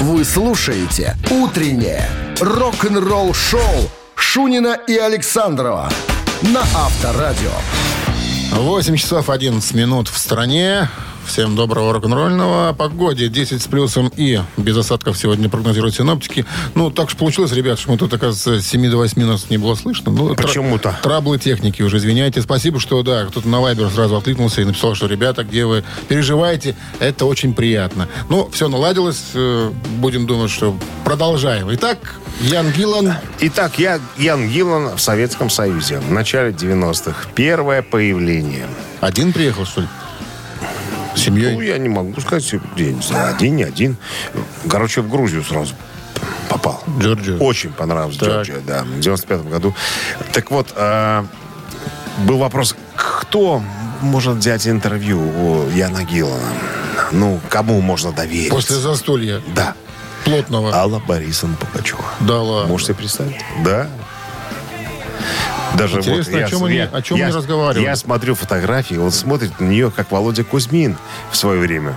Вы слушаете «Утреннее рок-н-ролл-шоу» Шунина и Александрова на Авторадио. 8 часов 11 минут в стране. Всем доброго рок-н-ролльного. О погоде 10 с плюсом и без осадков сегодня прогнозируют синоптики. Ну, так же получилось, ребят, что мы тут, оказывается, с 7 до 8 нас не было слышно. Ну, тра- Почему-то. Траблы техники уже, извиняйте. Спасибо, что, да, кто-то на Вайбер сразу откликнулся и написал, что, ребята, где вы переживаете, это очень приятно. Ну, все наладилось. э, Будем думать, что продолжаем. Итак, Ян Гиллан. Итак, я Ян Гиллан в Советском Союзе. В начале 90-х. Первое появление. Один приехал, что ли? Семьей? Ну, я не могу сказать, я не знаю, один, не один. Короче, в Грузию сразу попал. Джорджия. Очень понравилась Так. Джорджия, да, в 95 году. Так вот, а, был вопрос, кто может взять интервью у Яна Гиллана? Ну, кому можно доверить? После застолья Да. плотного. Алла Борисовна Пугачева. Да ладно. Можете представить? Да. Даже Интересно, вот о чем они- о чем я, они разговаривали? Я смотрю фотографии, он смотрит на нее, как Володя Кузьмин в свое время.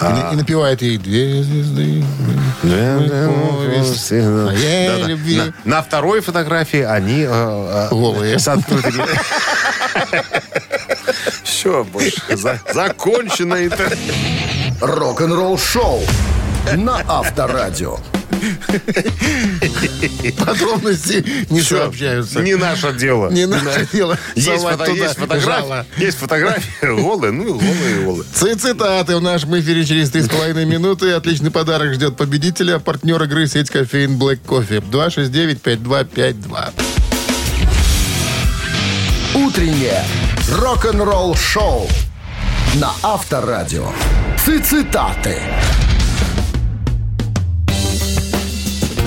И, на- и напевает ей две звезды. повесть моей Да-да. любви. На, на второй фотографии они э, э, Голые. с открытыми... Все, больше за- закончено это. Рок-н-ролл-шоу на Авторадио. Подробности не Всё, сообщаются. Не наше дело. Не наше дело. Есть, совать фото- туда есть фотографии, жало. есть фотографии голые, ну и голые, и голые. Ци- Цитаты в нашем эфире через 3,5 минуты. Отличный подарок ждет победителя. Партнер игры сеть кофеин Black Coffee. 269-5252. Утреннее рок-н-ролл-шоу на Авторадио. Цитаты.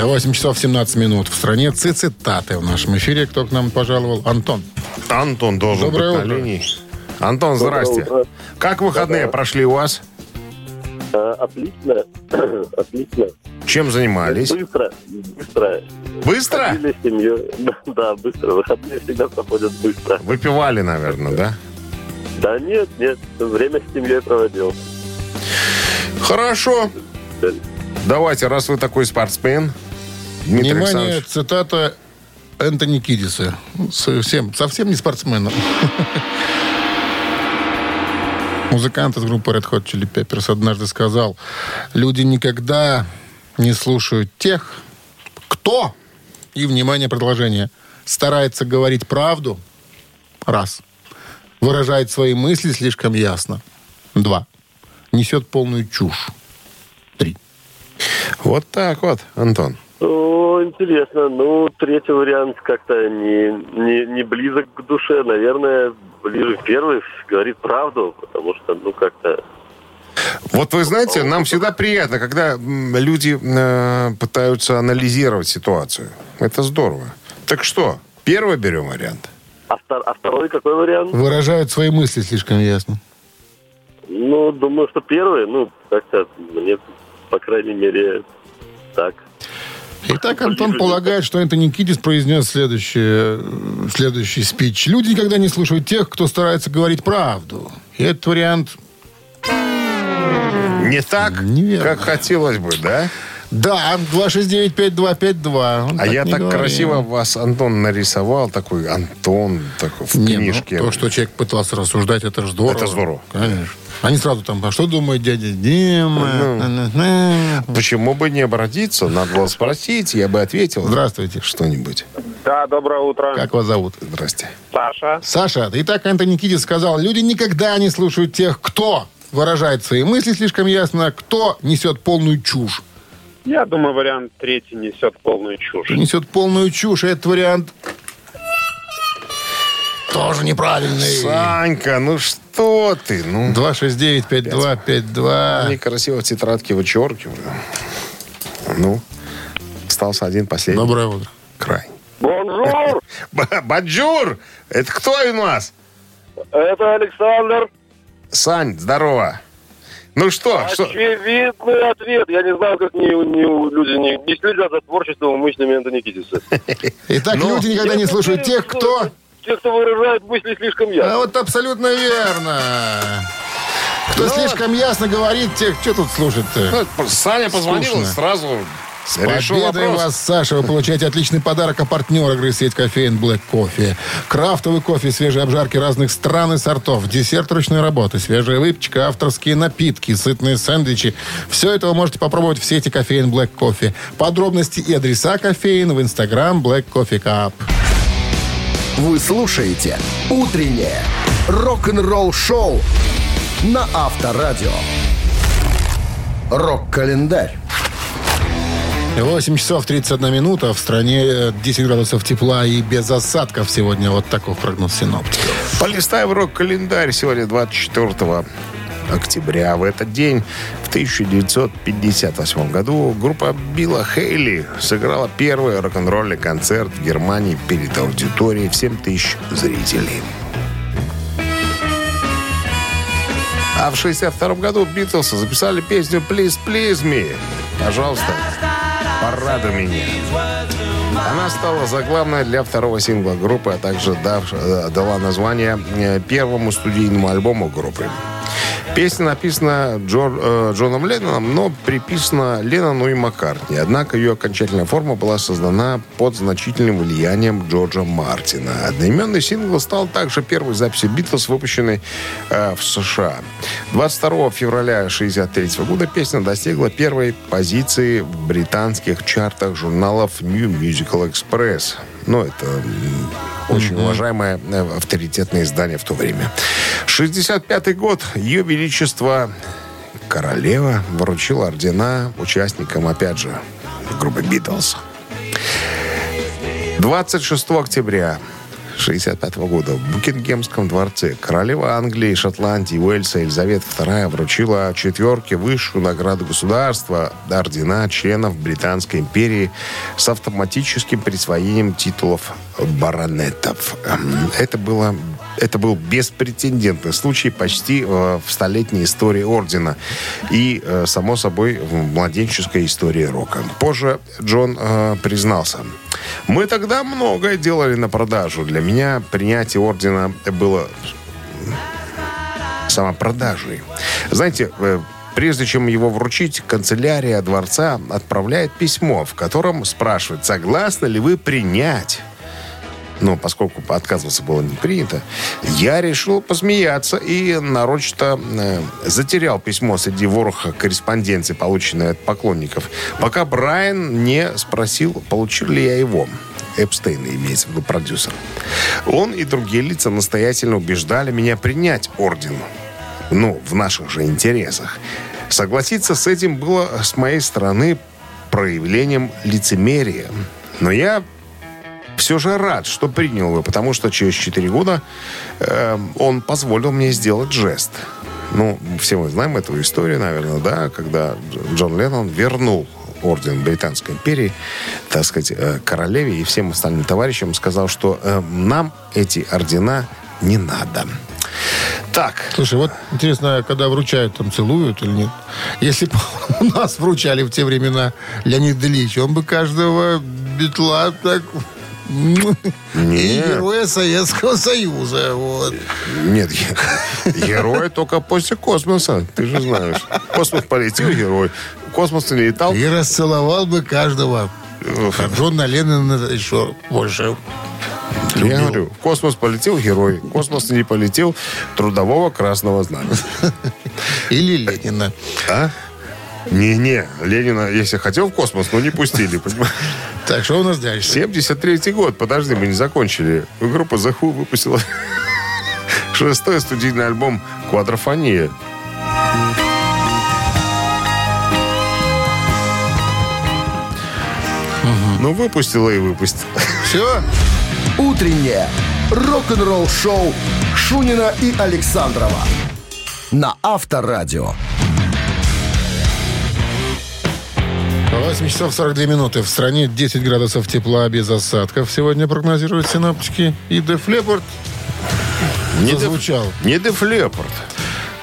8 часов 17 минут в стране. Ци- Цитаты в нашем эфире. Кто к нам пожаловал? Антон. Антон должен Доброе быть утро. на линии. Антон, здрасте. утро. Как выходные прошли у вас? А, Отлично, отлично. Чем занимались? Быстро, быстро. Быстро? Ходили с семьей. Да, быстро. Выходные всегда проходят быстро. Выпивали, наверное, да? Да нет, нет, время с семьей проводил. Хорошо. Давайте, раз вы такой спортсмен, Дмитрий Внимание, цитата Энтони Кидиса. Совсем, совсем не спортсмен. Музыкант из группы Red Hot Chili Peppers однажды сказал, люди никогда не слушают тех, кто, и, внимание, продолжение, старается говорить правду, раз, выражает свои мысли слишком ясно, два, несет полную чушь, три. Вот так вот, Антон. О, интересно. Ну, третий вариант как-то не, не, не близок к душе. Наверное, ближе первый говорит правду, потому что, ну, как-то... Вот вы знаете, нам всегда приятно, когда люди э, пытаются анализировать ситуацию. Это здорово. Так что, первый берем вариант. А, втор- а второй какой вариант? Выражают свои мысли слишком ясно. Ну, думаю, что первый, ну, как-то мне, по крайней мере, так. Итак, Антон полагает, что Энтони Кидис произнес следующее, э, следующий спич. Люди никогда не слушают тех, кто старается говорить правду. И этот вариант... Не так, Неверно. как хотелось бы, да? Да, 269-5252. Он А я так говорил. красиво вас, Антон, нарисовал. Такой Антон такой, в Не, ну, книжке. то, что человек пытался рассуждать, это же здорово. Это здорово. Конечно. Они сразу там, а что думает дядя Дима? Ну. Почему бы не обратиться? Надо было спросить, я бы ответил. Здравствуйте. Что-нибудь. Да, доброе утро. Как вас зовут? Здрасте. Саша. Саша, итак, Антони Кидис сказал, люди никогда не слушают тех, кто выражает свои мысли слишком ясно, кто несет полную чушь. Я думаю, вариант третий несет полную чушь. Несет полную чушь. Этот вариант тоже неправильный. Санька, ну что ты? Ну, 269-5252. они красиво в тетрадке вычеркиваю. Ну, остался один последний Доброе утро. край. Bonjour! Bonjour! Это кто у нас? Это Александр. Сань, здорово. Ну что, что? Очевидный ответ. Я не знаю, как не, не- люди не, не следят за творчеством и мыслями Энтони Кидиса. Итак, Но- люди никогда не слушают тех, кто... Те, кто выражает мысли слишком А ясно. вот абсолютно верно. Кто слишком ясно говорит, тех, что тут слушать-то? Ну, Саня позвонил и Скучно. сразу С решил победой вопрос. вас, Саша! Вы получаете отличный подарок от партнера игры сеть кофеин Black Coffee. Крафтовый кофе, свежие обжарки разных стран и сортов, десерт ручной работы, свежая выпечка, авторские напитки, сытные сэндвичи. Все это вы можете попробовать в сети кофеин Black Coffee. Подробности и адреса кофеин в инстаграм Black Coffee Cup. Вы слушаете «Утреннее рок-н-ролл-шоу» на Авторадио. Рок-календарь. 8 часов 31 минута. В стране э, 10 градусов тепла и без осадков сегодня. Вот такой прогноз синоптиков. Полистаем рок-календарь. Сегодня 24 октября. В этот день, в 1958 году, группа Билла Хейли сыграла первый рок-н-ролльный концерт в Германии перед аудиторией в 7 тысяч зрителей. А в 62 году Битлз записали песню «Please, please me». Пожалуйста, порадуй меня. Она стала заглавной для второго сингла группы, а также дав- э, дала название э, первому студийному альбому группы. Песня написана Джор- э, Джоном Ленноном, но приписана Леннону и Маккартни. Однако ее окончательная форма была создана под значительным влиянием Джорджа Мартина. Одноименный сингл стал также первой записью Битлз, выпущенной э, в США. 22 февраля 1963 года песня достигла первой позиции в британских чартах журналов New Musical Express. Ну, это очень уважаемое э, авторитетное издание в то время. 65 год. Ее Величество Королева вручила ордена участникам, опять же, группы Битлз. 26 октября 1965 года в Букингемском дворце королева Англии, Шотландии, Уэльса Елизавета II вручила четверке высшую награду государства ордена членов Британской империи с автоматическим присвоением титулов баронетов. Эм, Это было это был беспрецедентный случай почти э, в столетней истории ордена и, э, само собой, в младенческой истории рока. Позже Джон э, признался. Мы тогда многое делали на продажу. Для меня принятие ордена было самопродажей. Знаете, э, прежде чем его вручить, канцелярия дворца отправляет письмо, в котором спрашивает, согласны ли вы принять но поскольку отказываться было не принято, я решил посмеяться и нарочито э, затерял письмо среди вороха корреспонденции, полученной от поклонников, пока Брайан не спросил, получил ли я его. Эпстейна имеется в виду продюсер. Он и другие лица настоятельно убеждали меня принять орден. Ну, в наших же интересах. Согласиться с этим было с моей стороны проявлением лицемерия. Но я все же рад, что принял его, потому что через 4 года э, он позволил мне сделать жест. Ну, все мы знаем эту историю, наверное, да, когда Джон Леннон вернул орден Британской империи, так сказать, э, королеве и всем остальным товарищам, сказал, что э, нам эти ордена не надо. Так, Слушай, вот интересно, когда вручают, там целуют или нет? Если бы у нас вручали в те времена Леонид Ильич, он бы каждого битла так... И героя Советского Союза. Вот. нет, ге- герои только после космоса, ты же знаешь. Космос полетел, герой. Космос не летал. И расцеловал бы каждого. А Джона Леннона еще больше. Я говорю, в космос полетел герой, в космос не полетел трудового красного знамени. Или Ленина. А? Не-не, Ленина, если хотел в космос, но не пустили. понимаешь? Так, что у нас дальше? 73-й год, подожди, мы не закончили. Группа The Who выпустила шестой студийный альбом «Квадрофония». Ну, выпустила и выпустила. Все? Утреннее рок-н-ролл-шоу Шунина и Александрова на Авторадио. 8 часов 42 минуты. В стране 10 градусов тепла без осадков. Сегодня прогнозируют синаптики. И Leppard Не зазвучал. Деф- Не Деф Лепард.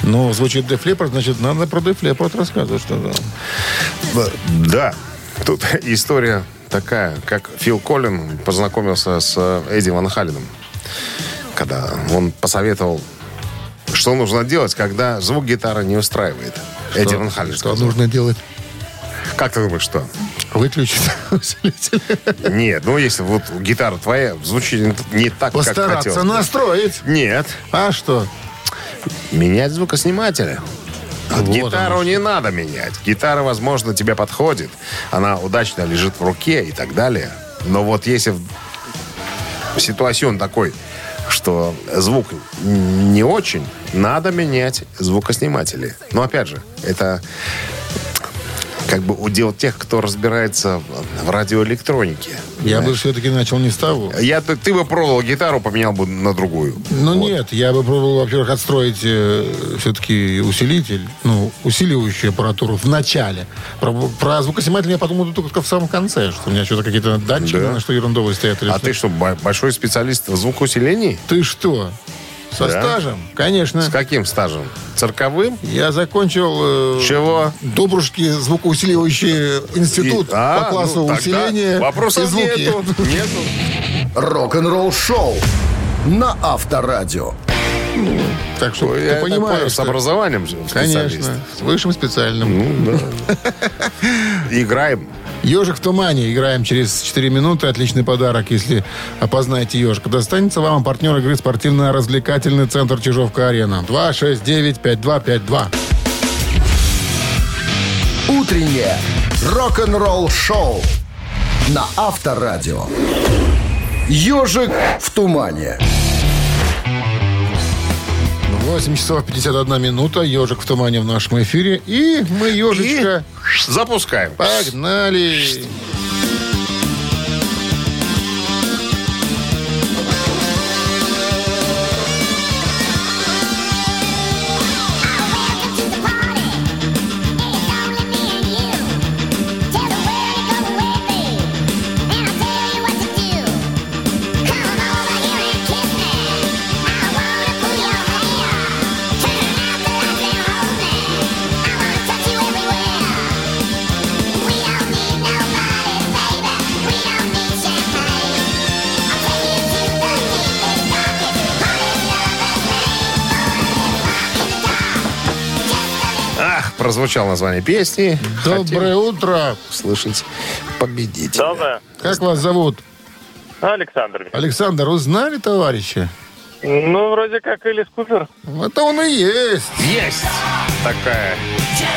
Ну, звучит Def Leppard, значит, надо про Def Leppard рассказывать что-то. Да, тут история такая, как Фил Коллин познакомился с э, Эдди Ван Халленом, когда он посоветовал что нужно делать, когда звук гитары не устраивает? Эдди Ван Хален Что сказал. нужно делать? Как ты думаешь, что? Выключить усилитель. Нет, ну если вот гитара твоя звучит не- так, как Постараться хотелось. бы. настроить. Нет, А что? менять звукоснимателя. Вот гитару оно не надо менять. Гитара, возможно, тебе подходит. Она удачно лежит в руке и так далее. Но вот если ситуацион такой, что звук не очень, надо менять звукосниматели. Но опять же, это как бы удел тех, кто разбирается в- радиоэлектронике. Я бы Понимаешь? все-таки начал не с того. Я, ты, ты бы пробовал гитару, поменял бы на другую. Ну Вот. нет, я бы пробовал, во-первых, отстроить все-таки усилитель, ну, усиливающую аппаратуру в начале. Про, про звукосниматель я подумал только в самом конце, что у меня что-то какие-то датчики, Да. на что ерундовые стоят. А что. ты что, бо- большой специалист в звукоусилении? Ты что? Со Да? стажем? Конечно. С каким стажем? Цирковым? Я закончил э, Чего? Добрушки звукоусиливающий институт И- а, по классу ну, усиления и Вопросов звуки. нету. Нету. Рок-н-ролл шоу на Авторадио. Так что Ой, ты я понимаешь, понял, с образованием же специалист. Конечно, с высшим специальным. Ну, да. Играем. Ежик в тумане. Играем через 4 минуты. Отличный подарок, если опознаете ежика. Достанется вам партнер игры спортивно-развлекательный центр Чижовка-Арена. 269-5252. Утреннее рок-н-ролл шоу на Авторадио. Ежик в тумане. 8 часов 51 минута. Ежик в тумане в нашем эфире. И мы ежичка Запускаем. погнали. Прозвучало название песни. Доброе утро. Хотим слышать победителя. Доброе. Как вас зовут? Александр. Александр, узнали, товарища? Ну, вроде как Элис Купер. Это он и есть. Есть такая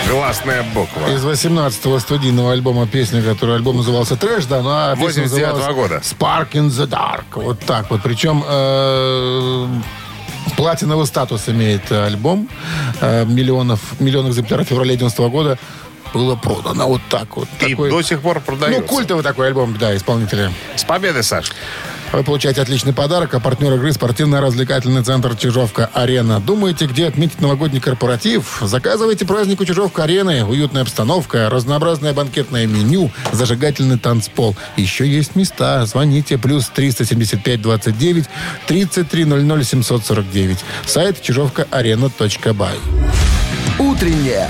гласная буква. Из 18-го студийного альбома песня, который альбом назывался «Трэш», да, ну а песня 89-го называлась года. «Spark in the Dark». Вот так вот. Причем э, платиновый статус имеет э, альбом. Э, миллионов, миллион экземпляров в феврале 90 года было продано вот так вот. И Такой- до сих пор ну, продается. культовый такой альбом, да, исполнителя. С победой, Саш. Вы получаете отличный подарок, а партнер игры спортивно-развлекательный центр «Чижовка-Арена». Думаете, где отметить новогодний корпоратив? Заказывайте праздник у «Чижовка-Арены». Уютная обстановка, разнообразное банкетное меню, зажигательный танцпол. Еще есть места. Звоните. Плюс 375 29 33 00 749. Сайт чижовка-арена.бай. Утреннее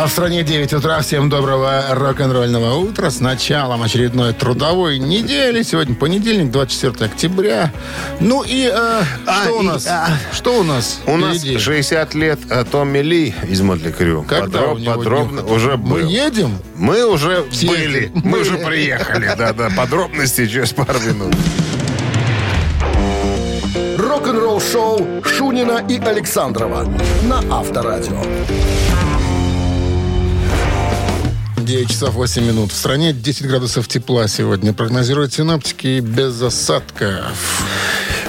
А в стране 9 утра. Всем доброго рок-н-ролльного утра. С началом очередной трудовой недели. Сегодня понедельник, 24 октября. Ну и э, А, что у и, нас? а. Что у нас? У нас впереди? 60 лет а, Томми Ли из Мотли Крю. Когда Подроб- у подробно днюха? уже Мы был. едем? Мы уже Съездили. были. Мы Мы- уже приехали. Да-да. Подробности через пару минут. Рок-н-ролл шоу Шунина и Александрова на Авторадио. 9 часов 8 минут. В стране 10 градусов тепла сегодня. Прогнозируют синоптики без осадков.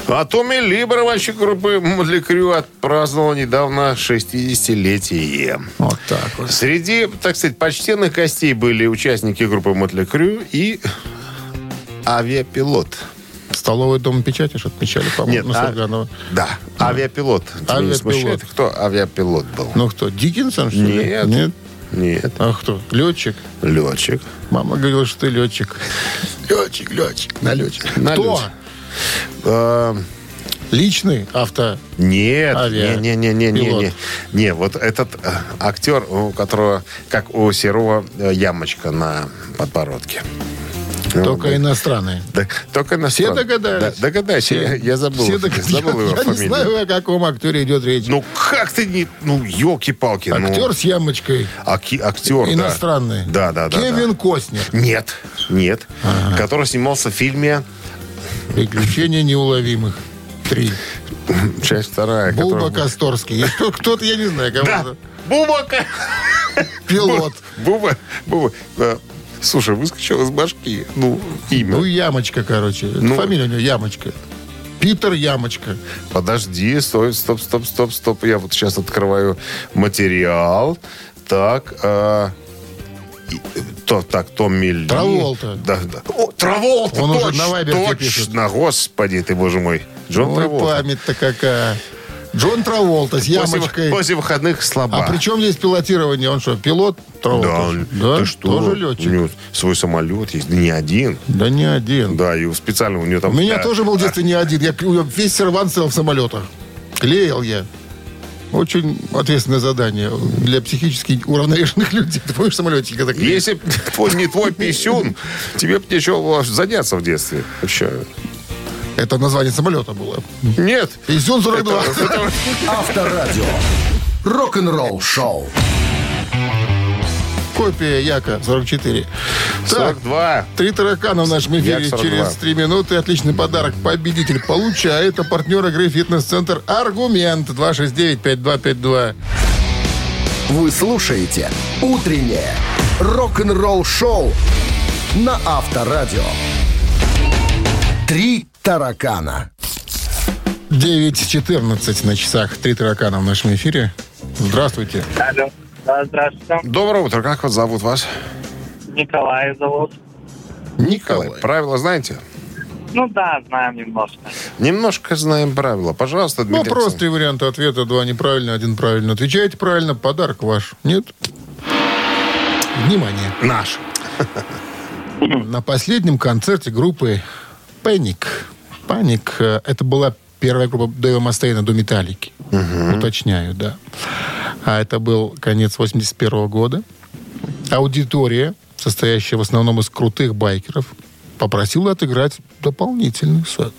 А Томми Ли, барабанщик группы Мотли Крю, отпраздновал недавно 60-летие. Вот так вот. Среди, так сказать, почтенных гостей были участники группы Мотли Крю и авиапилот. Столовый дом печати что отмечали, по-моему, Нет, а-. Да, авиапилот. Тебя Авиапилот. кто авиапилот был? Ну кто, Диккенсон, что ли? Нет. Нет? Нет, А кто? Летчик? летчик. Мама говорила, что ты летчик. Летчик, летчик, налетчик. Налетчик. Кто? Э, Личный авто... Нет, Авиа. не, не, не, не, не, не, не, вот этот э, актер, у которого, как у Серова, э, ямочка на подбородке. Ну, Только иностранные. Да, только на Все догадались. Да, догадайся, я, я забыл. Все догадались. забыл его я, я не фамилию. знаю, о каком актере идет речь. Ну как ты не... Ну, елки-палки. Актер с ямочкой. Ну, аки- актер. Иностранный. Да, да, да. Кевин да. Костнер. Нет, нет. Который снимался в фильме Приключения неуловимых. Три. «Часть вторая». Которая- Косторский. Кто-то, я не знаю, Да, кого-то. Буба. Пилот. Буба, Буба. Слушай, выскочил из башки. Ну, имя. Ну, Ямочка, короче. Ну. Фамилия у него Ямочка. Питер Ямочка. Подожди, стой, стоп, стоп, стоп, стоп. Я вот сейчас открываю материал. Так, а, то, так, Томми Ли. Траволта. Да, да. О, Траволта, Он уже точно, на Вайбер тебе точно. пишет. Господи ты, боже мой. Джон Ой, Траволта. память-то какая. Джон Траволта с ямочкой. после выходных слаба. А при чем здесь пилотирование? Он что, пилот? Траволта? Да, он- да? ты что? Тоже У летчик? него свой самолет есть, да не один. Да не один. Да, и специально у него там... У меня да, тоже был в детстве не один. Я весь сервант стоял в самолетах. Клеил я. Очень ответственное задание для психически уравновешенных людей. Ты помнишь самолетики, когда клеишь? Если б твой, не твой писюн, тебе бы нечего заняться в детстве. Вообще. Это название самолета было. Нет. Изюм 42. Авторадио. Рок-н-ролл шоу. Копия Яка 44. Так, 42. Три таракана в нашем эфире Як 42. через три минуты. Отличный подарок победитель получает. А партнер игры «Фитнес-центр Аргумент» 269-5252. Вы слушаете «Утреннее рок-н-ролл шоу» на Авторадио. Три таракана. 9.14 на часах. Три таракана в нашем эфире. Здравствуйте. Алло. Да, здравствуйте. Доброе утро. Как вас зовут вас? Николай зовут. Николай. Правила знаете? Ну да, знаем немножко. Немножко знаем правила. Пожалуйста, Ну, Дмитрий. просто три варианта ответа. Два неправильно, один правильно. Отвечаете правильно, подарок ваш. Нет? Внимание. Наш. На последнем концерте группы Паник. Паник. э, Это была первая группа Дэйва Мастейна до Металлики. Уточняю, да. А это был конец 81 года. Аудитория, состоящая в основном из крутых байкеров, попросила отыграть дополнительный сет.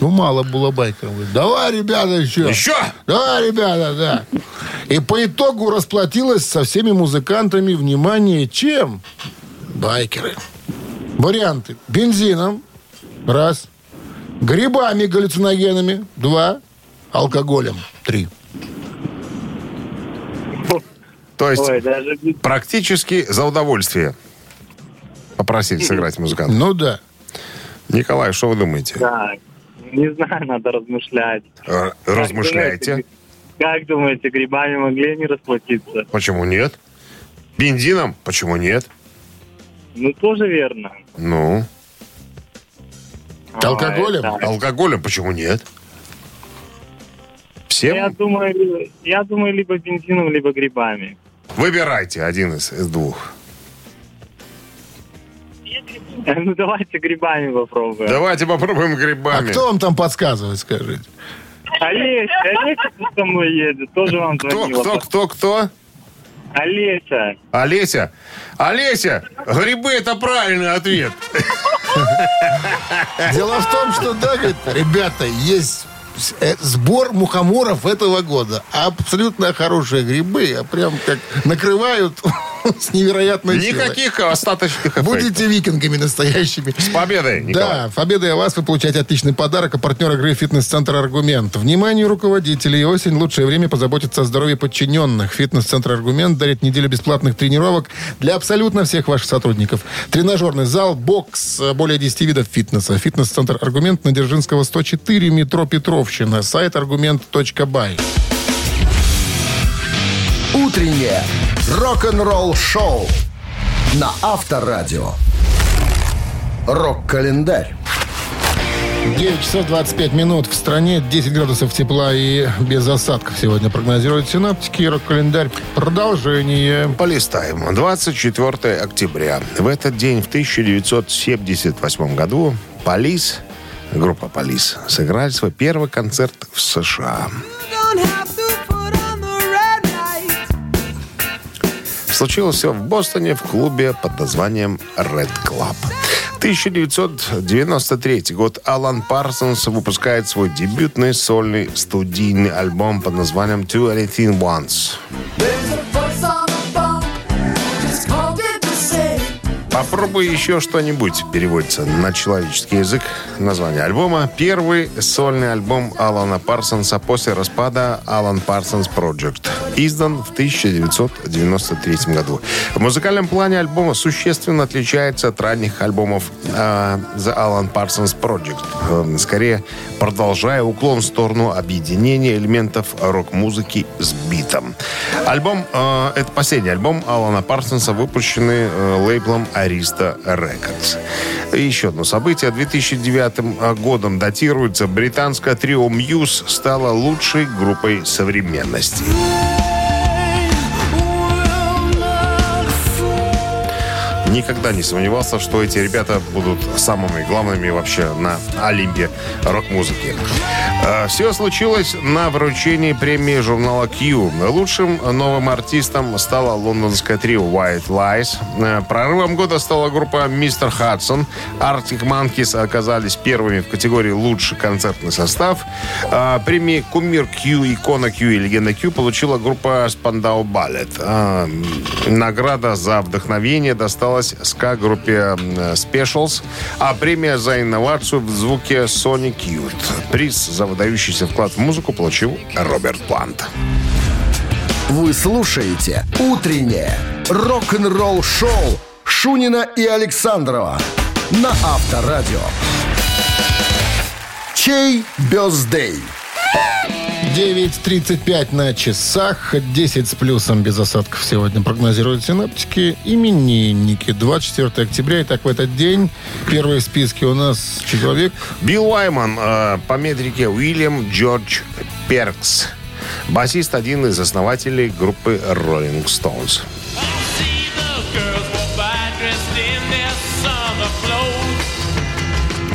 Ну, мало было байкеров. Давай, ребята, еще. Еще? Да, ребята, да. И по итогу расплатилась со всеми музыкантами, внимание, чем? Байкеры. Варианты. Бензином. Раз. Грибами галлюциногенами. Два. Алкоголем. Три. То есть Ой, даже... практически за удовольствие попросили сыграть музыканта. Ну да. Николай, что вы думаете? Да, не знаю, надо размышлять. Э, Размышляйте. Как думаете, грибами могли они расплатиться? Почему нет? Бензином? Почему нет? Ну, тоже верно. Ну, Алкоголем? Да. алкоголем? Почему нет? Я Всем думаю, я думаю, либо бензином, либо грибами. выбирайте один из, из двух. Ну, давайте грибами попробуем. Давайте попробуем А грибами. кто вам там подсказывает, скажите? Олеся, Олеся со мной едет, тоже вам Кто, звонила. кто, кто, кто? Олеся. Олеся. Олеся, грибы это правильный ответ. Дело в том, что, да, говорит, ребята, есть э, сбор мухоморов этого года. Абсолютно хорошие грибы, а прям как накрывают с невероятной силой. Никаких остаточных эффектов. Будете викингами настоящими. С победой, Николай. Да, победой вас вы получаете отличный подарок. А партнер игры «Фитнес-центр Аргумент». Внимание руководителей. Осень – лучшее время позаботиться о здоровье подчиненных. «Фитнес-центр Аргумент» дарит неделю бесплатных тренировок для абсолютно всех ваших сотрудников. Тренажерный зал, бокс, э, более 10 видов фитнеса. «Фитнес-центр Аргумент» на Дзержинского, 104, метро Петровщина. Сайт аргумент.бай. Утреннее рок-н-ролл шоу на Авторадио. Рок-календарь. 9 часов 25 минут. В стране 10 градусов тепла и без осадков сегодня прогнозируют синаптики. Рок-календарь. Продолжение. Полистаем. 24 октября. В этот день, в 1978 году, Полис группа Полис, сыграли свой первый концерт в США. Случилось все в Бостоне в клубе под названием Red Club. 1993 год Алан Парсонс выпускает свой дебютный сольный студийный альбом под названием Two Anything Once. Попробуй еще что-нибудь переводится на человеческий язык. Название альбома. Первый сольный альбом Алана Парсонса после распада Alan Parsons Project. Издан в 1993 году. В музыкальном плане альбома существенно отличается от ранних альбомов э, The Alan Parsons Project. Э, скорее, продолжая уклон в сторону объединения элементов рок-музыки с битом. Альбом, э, это последний альбом Алана Парсонса, выпущенный э, лейблом Ариста. И еще одно событие. 2009 годом датируется. Британское трио Muse стало лучшей группой современности. Никогда не сомневался, что эти ребята будут самыми главными вообще на Олимпе рок-музыки. Э, Все случилось на вручении премии журнала Q. Лучшим новым артистом стала лондонская трио White Lies. Э, Прорывом года стала группа Мистер Хадсон. Arctic Monkeys оказались первыми в категории «Лучший концертный состав». Э, Премии «Кумир Q», «Икона Q» и «Легенда Q» получила группа Spandau Ballet. Награда за вдохновение досталась ска-группе э, Specials, а премия за инновацию в звуке Sonic Youth. Приз за выдающийся вклад в музыку получил Роберт Плант. Вы слушаете «Утреннее рок-н-ролл-шоу» Шунина и Александрова на Авторадио. Чей бездей? 9.35 на часах, 10 с плюсом без осадков сегодня прогнозируют синаптики. Именинники. 24 октября. Итак, в этот день первые в списке у нас человек. Билл Уайман э, по метрике Уильям Джордж Перкс. Басист один из основателей группы Rolling Stones.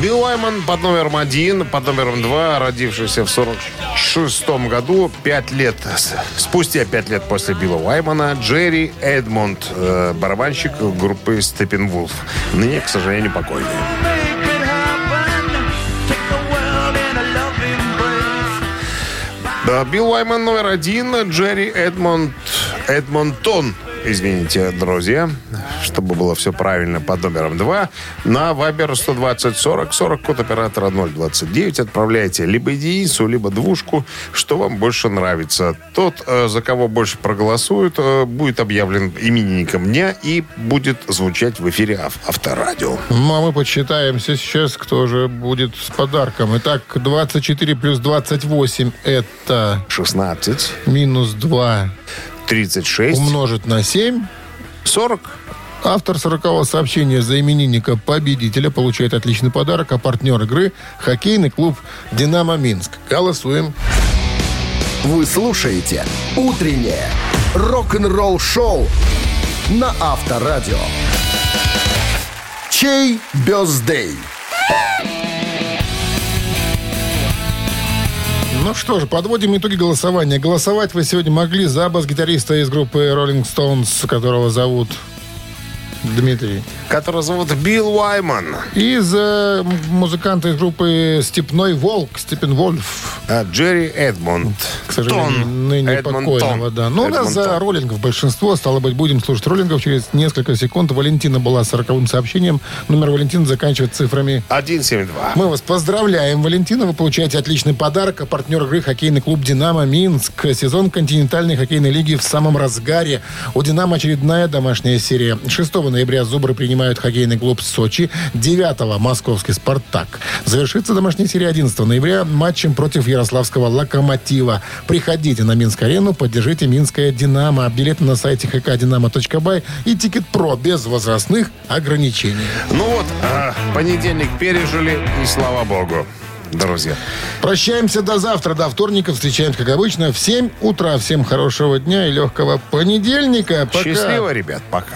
Билл Уайман под номером один, под номером два, родившийся в 46 году, пять лет, спустя пять лет после Билла Уаймана, Джерри Эдмонд, э, барабанщик группы Степенвулф. Ныне, к сожалению, покойный. Да, Билл Уайман номер один, Джерри Эдмонд, Эдмонтон, извините, друзья, чтобы было все правильно, под номером 2, на Вайбер 120 40 40, код оператора 029, отправляйте либо единицу, либо двушку, что вам больше нравится. Тот, э, за кого больше проголосуют, э, будет объявлен именинником дня и будет звучать в эфире ав- Авторадио. Ну, а мы подсчитаемся сейчас, кто же будет с подарком. Итак, 24 плюс 28 это 16, минус 2 36, умножить на 7. 40. Автор 40 сообщения за именинника победителя получает отличный подарок, а партнер игры – хоккейный клуб «Динамо Минск». Голосуем. Вы слушаете «Утреннее рок-н-ролл-шоу» на Авторадио. Чей бездей? Ну что же, подводим итоги голосования. Голосовать вы сегодня могли за бас-гитариста из группы Rolling Stones, которого зовут Дмитрий. Которого зовут Билл Уайман. И за музыканта из группы «Степной волк», Степен Вольф. А, Джерри Эдмонд. К сожалению, Тон. ныне Эдмонд покойного, да. Но у нас за Тон. роллингов большинство. Стало быть, будем слушать роллингов через несколько секунд. Валентина была с 40 сообщением. Номер Валентины заканчивается цифрами 172. Мы вас поздравляем, Валентина. Вы получаете отличный подарок. А партнер игры хоккейный клуб «Динамо Минск». Сезон Континентальной хоккейной лиги в самом разгаре. У «Динамо» очередная домашняя серия. 6 ноября «Зубры» принимают хоккейный клуб «Сочи». 9 московский «Спартак». Завершится домашняя серия 11 ноября матчем против ярославского «Локомотива». Приходите на Минск-арену, поддержите «Минское Динамо». Билеты на сайте hcdinamo.by и Ticketpro без возрастных ограничений. Ну вот, а, понедельник пережили, и слава богу, друзья. Прощаемся до завтра, до вторника. Встречаемся, как обычно, в 7 утра. Всем хорошего дня и легкого понедельника. Пока. Счастливо, ребят, пока.